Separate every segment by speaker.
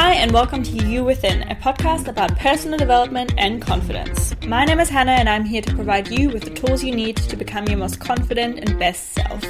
Speaker 1: Hi, and welcome to You Within, a podcast about personal development and confidence. My name is Hannah, and I'm here to provide you with the tools you need to become your most confident and best self.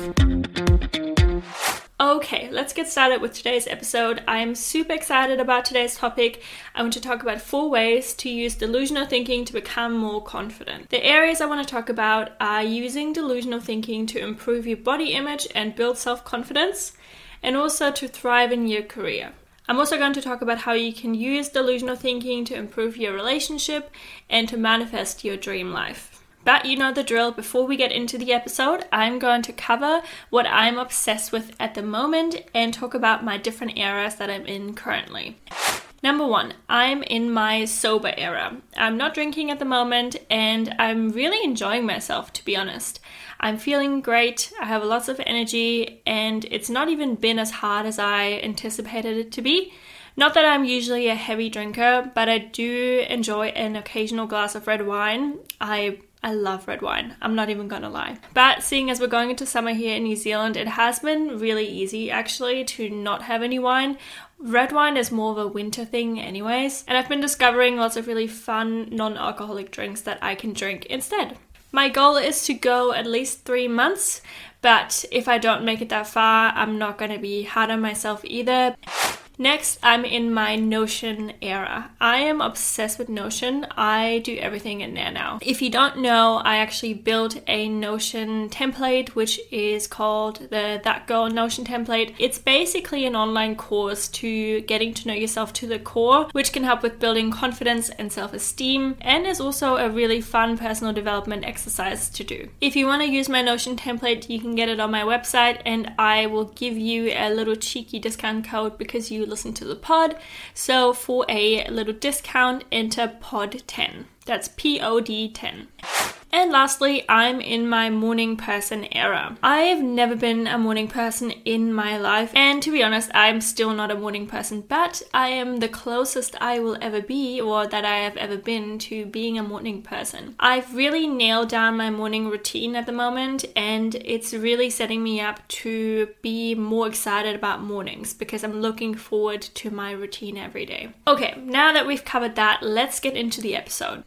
Speaker 1: Okay, let's get started with today's episode. I'm super excited about today's topic. I want to talk about four ways to use delusional thinking to become more confident. The areas I want to talk about are using delusional thinking to improve your body image and build self confidence, and also to thrive in your career. I'm also going to talk about how you can use delusional thinking to improve your relationship and to manifest your dream life. But you know the drill. Before we get into the episode, I'm going to cover what I'm obsessed with at the moment and talk about my different eras that I'm in currently. Number one, I'm in my sober era. I'm not drinking at the moment and I'm really enjoying myself, to be honest. I'm feeling great, I have lots of energy, and it's not even been as hard as I anticipated it to be. Not that I'm usually a heavy drinker, but I do enjoy an occasional glass of red wine. I I love red wine. I'm not even gonna lie. But seeing as we're going into summer here in New Zealand, it has been really easy actually to not have any wine. Red wine is more of a winter thing, anyways, and I've been discovering lots of really fun non alcoholic drinks that I can drink instead. My goal is to go at least three months, but if I don't make it that far, I'm not gonna be hard on myself either. Next, I'm in my Notion era. I am obsessed with Notion. I do everything in there now. If you don't know, I actually built a Notion template, which is called the That Girl Notion template. It's basically an online course to getting to know yourself to the core, which can help with building confidence and self esteem, and is also a really fun personal development exercise to do. If you want to use my Notion template, you can get it on my website, and I will give you a little cheeky discount code because you listen to the pod. So for a little discount, enter pod10. That's P O D 10. And lastly, I'm in my morning person era. I've never been a morning person in my life, and to be honest, I'm still not a morning person, but I am the closest I will ever be, or that I have ever been, to being a morning person. I've really nailed down my morning routine at the moment, and it's really setting me up to be more excited about mornings because I'm looking forward to my routine every day. Okay, now that we've covered that, let's get into the episode.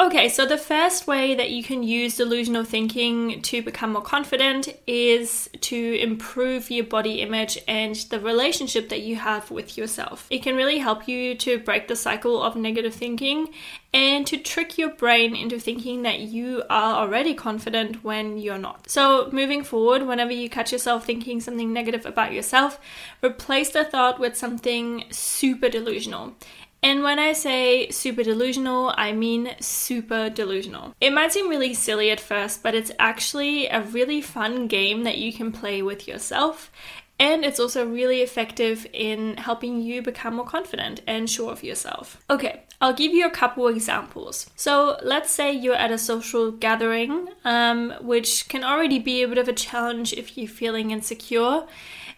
Speaker 1: Okay, so the first way that you can use delusional thinking to become more confident is to improve your body image and the relationship that you have with yourself. It can really help you to break the cycle of negative thinking and to trick your brain into thinking that you are already confident when you're not. So, moving forward, whenever you catch yourself thinking something negative about yourself, replace the thought with something super delusional. And when I say super delusional, I mean super delusional. It might seem really silly at first, but it's actually a really fun game that you can play with yourself. And it's also really effective in helping you become more confident and sure of yourself. Okay, I'll give you a couple examples. So, let's say you're at a social gathering, um, which can already be a bit of a challenge if you're feeling insecure,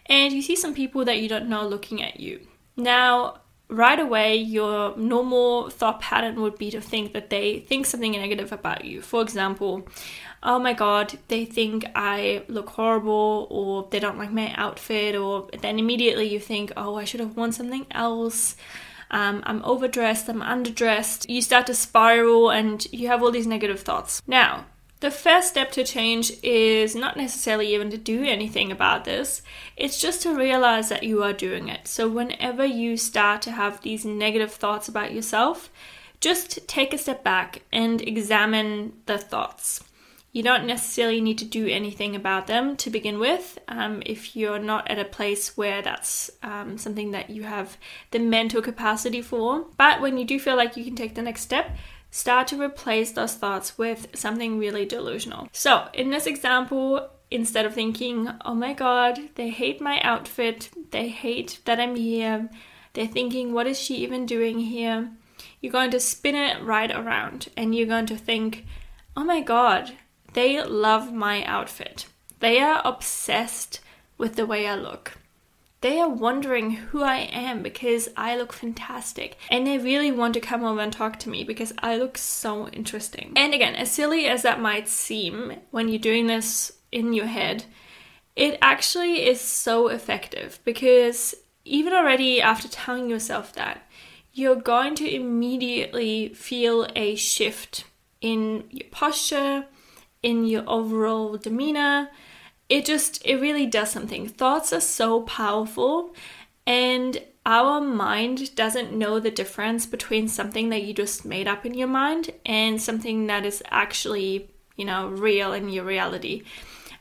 Speaker 1: and you see some people that you don't know looking at you. Now, right away your normal thought pattern would be to think that they think something negative about you. For example, oh my god, they think I look horrible or they don't like my outfit or then immediately you think, oh, I should have worn something else. Um, I'm overdressed, I'm underdressed. You start to spiral and you have all these negative thoughts. Now, the first step to change is not necessarily even to do anything about this, it's just to realize that you are doing it. So, whenever you start to have these negative thoughts about yourself, just take a step back and examine the thoughts. You don't necessarily need to do anything about them to begin with um, if you're not at a place where that's um, something that you have the mental capacity for. But when you do feel like you can take the next step, start to replace those thoughts with something really delusional. So, in this example, instead of thinking, oh my god, they hate my outfit, they hate that I'm here, they're thinking, what is she even doing here? You're going to spin it right around and you're going to think, oh my god, they love my outfit. They are obsessed with the way I look. They are wondering who I am because I look fantastic. And they really want to come over and talk to me because I look so interesting. And again, as silly as that might seem when you're doing this in your head, it actually is so effective because even already after telling yourself that, you're going to immediately feel a shift in your posture, in your overall demeanor. It just, it really does something. Thoughts are so powerful, and our mind doesn't know the difference between something that you just made up in your mind and something that is actually, you know, real in your reality.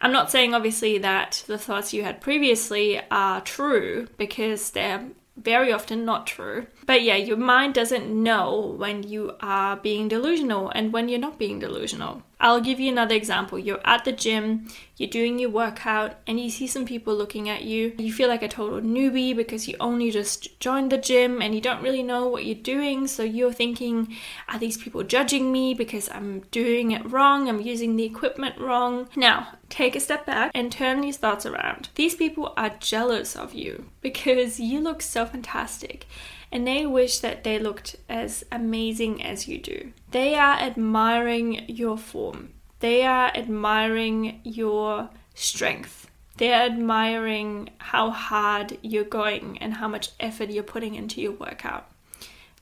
Speaker 1: I'm not saying obviously that the thoughts you had previously are true because they're very often not true. But yeah, your mind doesn't know when you are being delusional and when you're not being delusional. I'll give you another example. You're at the gym, you're doing your workout, and you see some people looking at you. You feel like a total newbie because you only just joined the gym and you don't really know what you're doing. So you're thinking, are these people judging me because I'm doing it wrong? I'm using the equipment wrong. Now, take a step back and turn these thoughts around. These people are jealous of you because you look so fantastic and they wish that they looked as amazing as you do. They are admiring your form, they are admiring your strength. They're admiring how hard you're going and how much effort you're putting into your workout.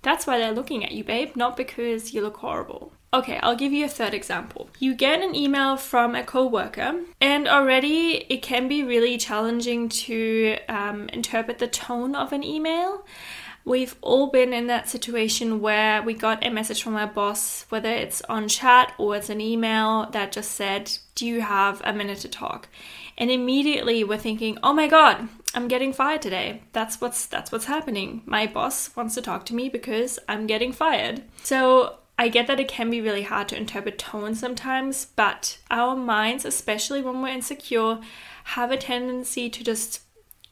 Speaker 1: That's why they're looking at you, babe, not because you look horrible. Okay, I'll give you a third example. You get an email from a coworker, and already it can be really challenging to um, interpret the tone of an email. We've all been in that situation where we got a message from our boss, whether it's on chat or it's an email that just said, Do you have a minute to talk? And immediately we're thinking, Oh my god, I'm getting fired today. That's what's that's what's happening. My boss wants to talk to me because I'm getting fired. So I get that it can be really hard to interpret tone sometimes, but our minds, especially when we're insecure, have a tendency to just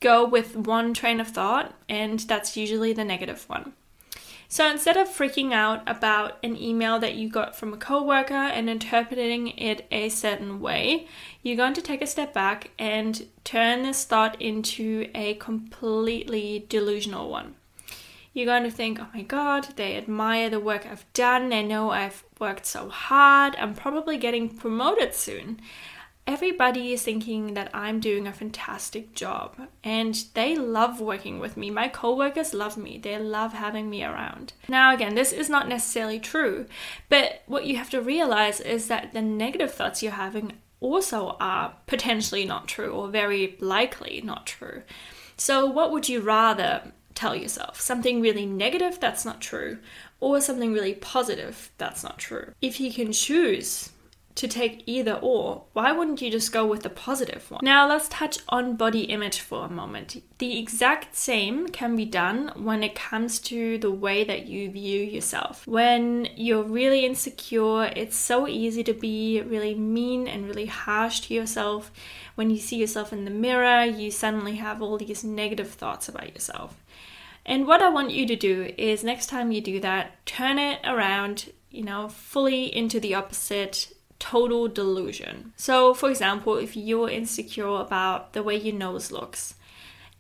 Speaker 1: go with one train of thought, and that's usually the negative one. So instead of freaking out about an email that you got from a coworker and interpreting it a certain way, you're going to take a step back and turn this thought into a completely delusional one. You're going to think, oh my god, they admire the work I've done, they know I've worked so hard, I'm probably getting promoted soon everybody is thinking that I'm doing a fantastic job and they love working with me. My coworkers love me. They love having me around. Now again, this is not necessarily true, but what you have to realize is that the negative thoughts you're having also are potentially not true or very likely not true. So what would you rather tell yourself? Something really negative that's not true or something really positive that's not true? If you can choose to take either or, why wouldn't you just go with the positive one? Now, let's touch on body image for a moment. The exact same can be done when it comes to the way that you view yourself. When you're really insecure, it's so easy to be really mean and really harsh to yourself. When you see yourself in the mirror, you suddenly have all these negative thoughts about yourself. And what I want you to do is next time you do that, turn it around, you know, fully into the opposite total delusion. So, for example, if you're insecure about the way your nose looks,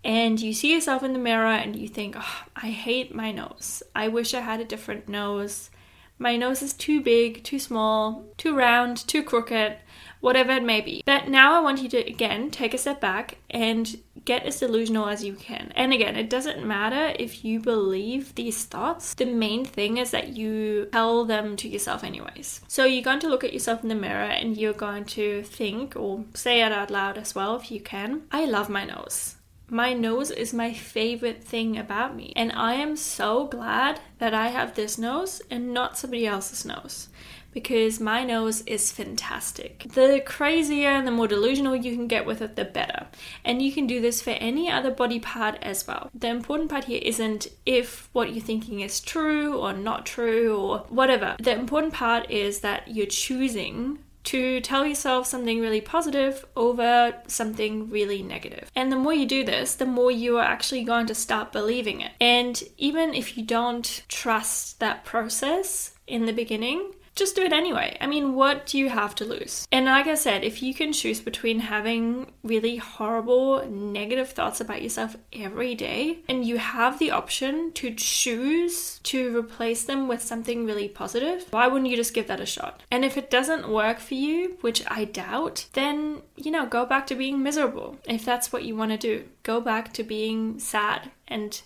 Speaker 1: and you see yourself in the mirror and you think, oh, I hate my nose. I wish I had a different nose. My nose is too big, too small, too round, too crooked whatever it may be. But now I want you to again take a step back and get as delusional as you can. And again, it doesn't matter if you believe these thoughts, the main thing is that you tell them to yourself, anyways. So you're going to look at yourself in the mirror and you're going to think or say it out loud as well if you can I love my nose. My nose is my favorite thing about me, and I am so glad that I have this nose and not somebody else's nose because my nose is fantastic. The crazier and the more delusional you can get with it, the better. And you can do this for any other body part as well. The important part here isn't if what you're thinking is true or not true or whatever. The important part is that you're choosing to tell yourself something really positive over something really negative. And the more you do this, the more you are actually going to start believing it. And even if you don't trust that process in the beginning, just do it anyway. I mean, what do you have to lose? And like I said, if you can choose between having really horrible negative thoughts about yourself every day and you have the option to choose to replace them with something really positive, why wouldn't you just give that a shot? And if it doesn't work for you, which I doubt, then, you know, go back to being miserable. If that's what you want to do, go back to being sad and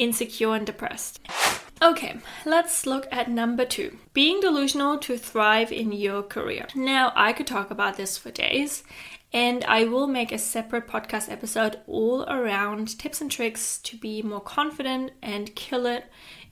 Speaker 1: insecure and depressed. Okay, let's look at number two being delusional to thrive in your career. Now, I could talk about this for days, and I will make a separate podcast episode all around tips and tricks to be more confident and kill it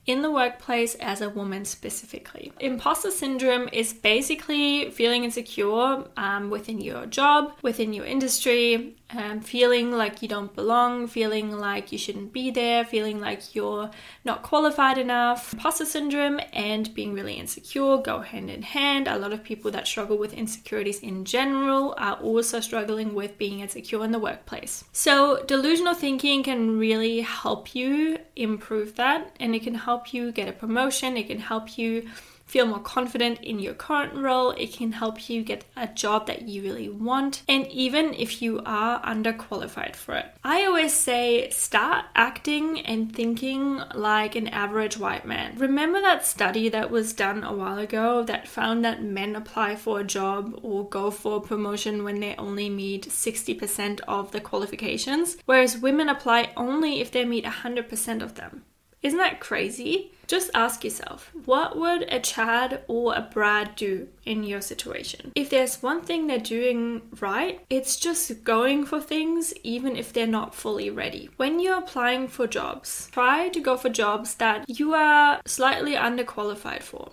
Speaker 1: in the workplace as a woman specifically. Imposter syndrome is basically feeling insecure um, within your job, within your industry, um, feeling like you don't belong, feeling like you shouldn't be there, feeling like you're not qualified enough. Imposter syndrome and being really insecure go hand in hand. A lot of people that struggle with insecurities in general are also struggling with being insecure in the workplace. So, delusional thinking can really help you improve that and it can help you get a promotion, it can help you feel more confident in your current role. It can help you get a job that you really want, and even if you are underqualified for it. I always say start acting and thinking like an average white man. Remember that study that was done a while ago that found that men apply for a job or go for a promotion when they only meet 60% of the qualifications, whereas women apply only if they meet 100% of them. Isn't that crazy? Just ask yourself, what would a Chad or a Brad do in your situation? If there's one thing they're doing right, it's just going for things even if they're not fully ready. When you're applying for jobs, try to go for jobs that you are slightly underqualified for.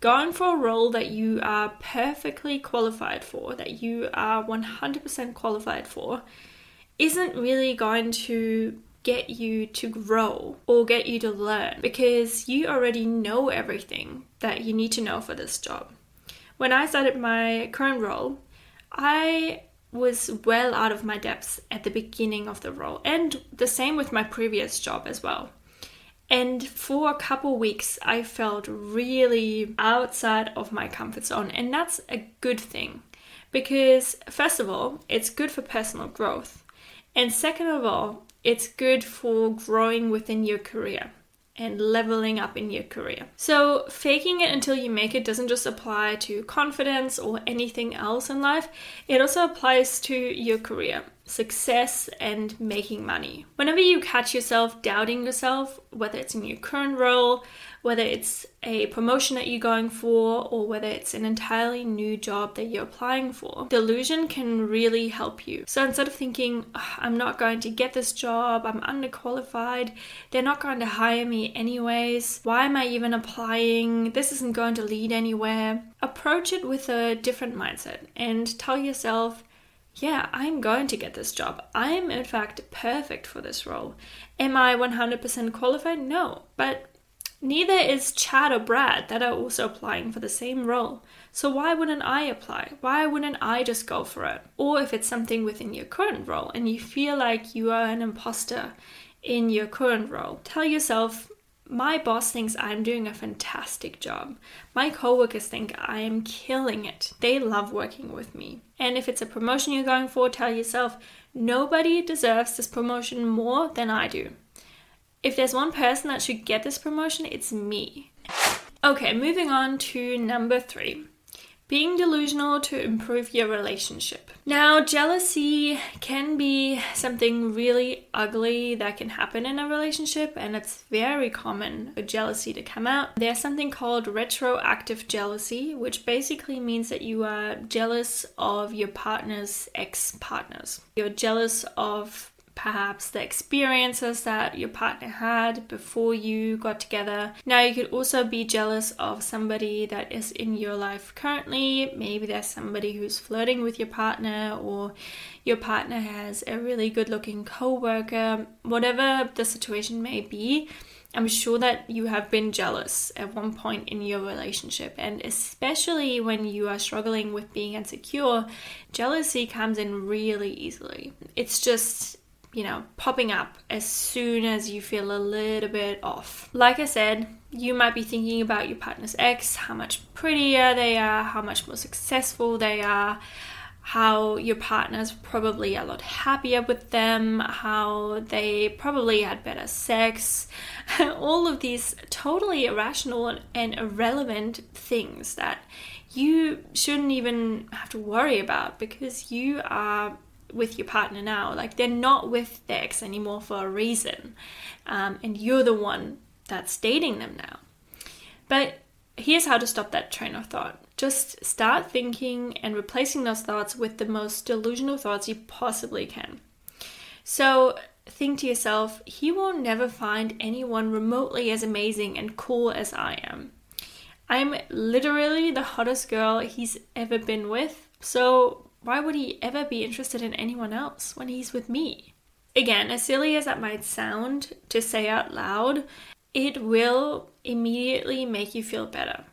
Speaker 1: Going for a role that you are perfectly qualified for, that you are 100% qualified for, isn't really going to get you to grow or get you to learn because you already know everything that you need to know for this job. When I started my current role, I was well out of my depths at the beginning of the role, and the same with my previous job as well. And for a couple weeks, I felt really outside of my comfort zone, and that's a good thing because, first of all, it's good for personal growth, and second of all, it's good for growing within your career and leveling up in your career. So, faking it until you make it doesn't just apply to confidence or anything else in life, it also applies to your career success and making money. Whenever you catch yourself doubting yourself, whether it's in your current role, whether it's a promotion that you're going for, or whether it's an entirely new job that you're applying for, delusion can really help you. So instead of thinking, I'm not going to get this job, I'm underqualified, they're not going to hire me anyways, why am I even applying? This isn't going to lead anywhere. Approach it with a different mindset and tell yourself, yeah, I'm going to get this job. I'm, in fact, perfect for this role. Am I 100% qualified? No, but neither is Chad or Brad that are also applying for the same role. So why wouldn't I apply? Why wouldn't I just go for it? Or if it's something within your current role and you feel like you are an imposter in your current role, tell yourself, my boss thinks I'm doing a fantastic job. My coworkers think I am killing it. They love working with me. And if it's a promotion you're going for, tell yourself, nobody deserves this promotion more than I do. If there's one person that should get this promotion, it's me. Okay, moving on to number three being delusional to improve your relationship. Now, jealousy can be something really ugly that can happen in a relationship, and it's very common for jealousy to come out. There's something called retroactive jealousy, which basically means that you are jealous of your partner's ex partners. You're jealous of perhaps the experiences that your partner had before you got together. Now, you could also be jealous of somebody that is in your life currently. Maybe there's somebody who's flirting with your partner, or your partner has a really good looking co worker. Whatever the situation may be, I'm sure that you have been jealous at one point in your relationship, and especially when you are struggling with being insecure, jealousy comes in really easily. It's just you know, popping up as soon as you feel a little bit off. Like I said, You might be thinking about your partner's ex, how much prettier they are, how much more successful they are, how your partner's probably a lot happier with them, how they probably had better sex, all of these totally irrational and irrelevant things that you shouldn't even have to worry about because you are with your partner now. Like they're not with their ex anymore for a reason, um, and you're the one that's dating them now. But here's how to stop that train of thought just start thinking and replacing those thoughts with the most delusional thoughts you possibly can. So think to yourself, he will never find anyone remotely as amazing and cool as I am. I'm literally the hottest girl he's ever been with, so why would he ever be interested in anyone else when he's with me? Again, as silly as that might sound to say out loud, it will immediately make you feel better.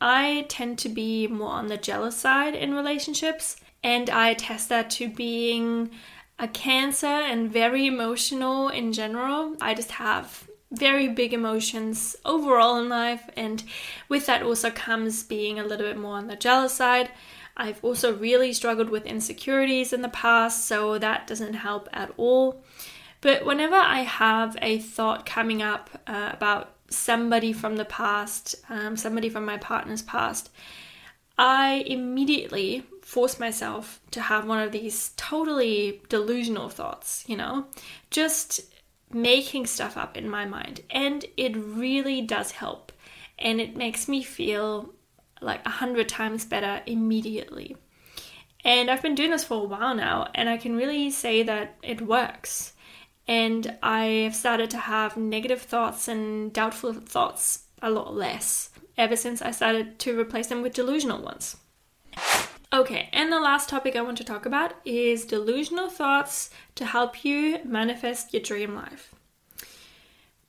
Speaker 1: I tend to be more on the jealous side in relationships, and I attest that to being a cancer and very emotional in general. I just have very big emotions overall in life, and with that also comes being a little bit more on the jealous side. I've also really struggled with insecurities in the past, so that doesn't help at all. But whenever I have a thought coming up uh, about somebody from the past, um, somebody from my partner's past, I immediately force myself to have one of these totally delusional thoughts, you know, just making stuff up in my mind. And it really does help. And it makes me feel like a hundred times better immediately. And I've been doing this for a while now, and I can really say that it works and I have started to have negative thoughts and doubtful thoughts a lot less ever since I started to replace them with delusional ones. Okay, and the last topic I want to talk about is delusional thoughts to help you manifest your dream life.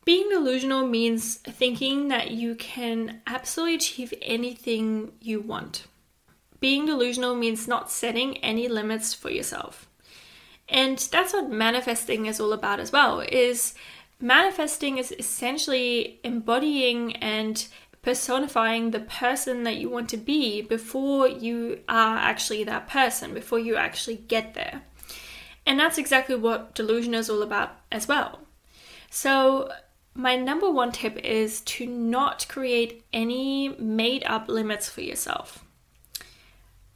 Speaker 1: Being delusional means thinking that you can absolutely achieve anything you want. Being delusional means not setting any limits for yourself. And that's what manifesting is all about as well is manifesting is essentially embodying and personifying the person that you want to be before you are actually that person, before you actually get there. And that's exactly what delusion is all about as well. So, my number one tip is to not create any made up limits for yourself.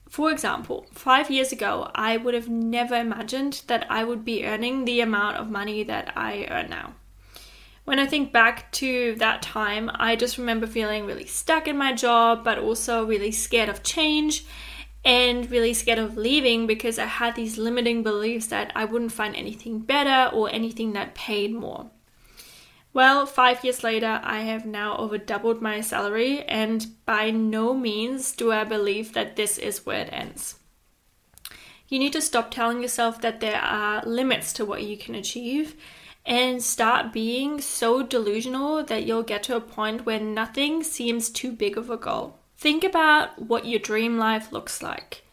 Speaker 1: For example, five years ago, I would have never imagined that I would be earning the amount of money that I earn now. When I think back to that time, I just remember feeling really stuck in my job, but also really scared of change and really scared of leaving because I had these limiting beliefs that I wouldn't find anything better or anything that paid more. Well, five years later, I have now over doubled my salary, and by no means do I believe that this is where it ends. You need to stop telling yourself that there are limits to what you can achieve and start being so delusional that you'll get to a point where nothing seems too big of a goal. Think about what your dream life looks like.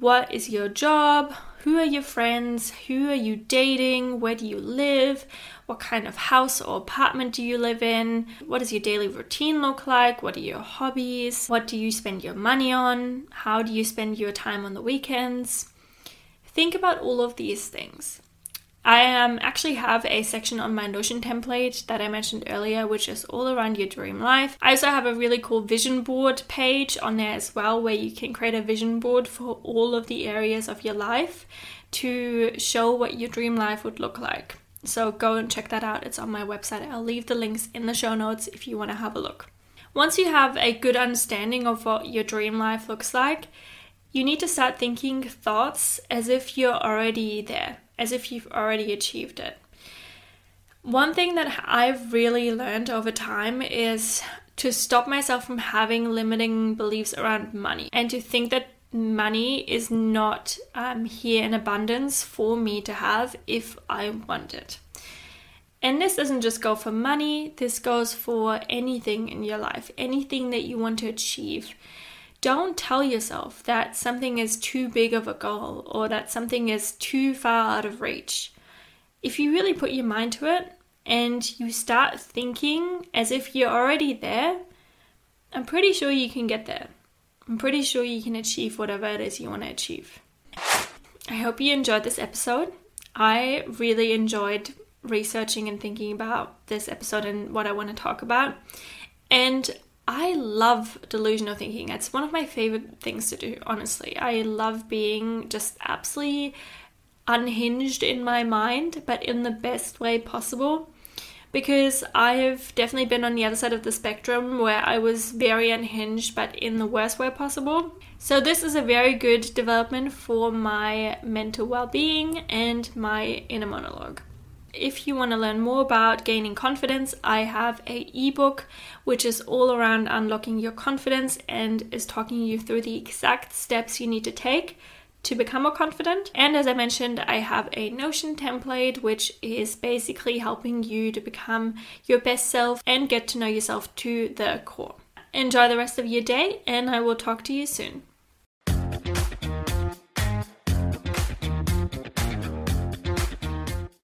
Speaker 1: What is your job? Who are your friends? Who are you dating? Where do you live? What kind of house or apartment do you live in? What does your daily routine look like? What are your hobbies? What do you spend your money on? How do you spend your time on the weekends? Think about all of these things. I um, actually have a section on my Notion template that I mentioned earlier, which is all around your dream life. I also have a really cool vision board page on there as well, where you can create a vision board for all of the areas of your life to show what your dream life would look like. So go and check that out. It's on my website. I'll leave the links in the show notes if you want to have a look. Once you have a good understanding of what your dream life looks like, you need to start thinking thoughts as if you're already there as if you've already achieved it. One thing that I've really learned over time is to stop myself from having limiting beliefs around money and to think that money is not um, here in abundance for me to have if I want it. And this doesn't just go for money, this goes for anything in your life, anything that you want to achieve. Don't tell yourself that something is too big of a goal or that something is too far out of reach. If you really put your mind to it and you start thinking as if you're already there, I'm pretty sure you can get there. I'm pretty sure you can achieve whatever it is you want to achieve. I hope you enjoyed this episode. I really enjoyed researching and thinking about this episode and what I want to talk about. And I love delusional thinking. It's one of my favorite things to do, honestly. I love being just absolutely unhinged in my mind, but in the best way possible. Because I have definitely been on the other side of the spectrum where I was very unhinged, but in the worst way possible. So, this is a very good development for my mental well being and my inner monologue if you want to learn more about gaining confidence, I have a ebook which is all around unlocking your confidence and is talking you through the exact steps you need to take to become more confident. And as I mentioned, I have a Notion template which is basically helping you to become your best self and get to know yourself to the core. Enjoy the rest of your day, and I will talk to you soon.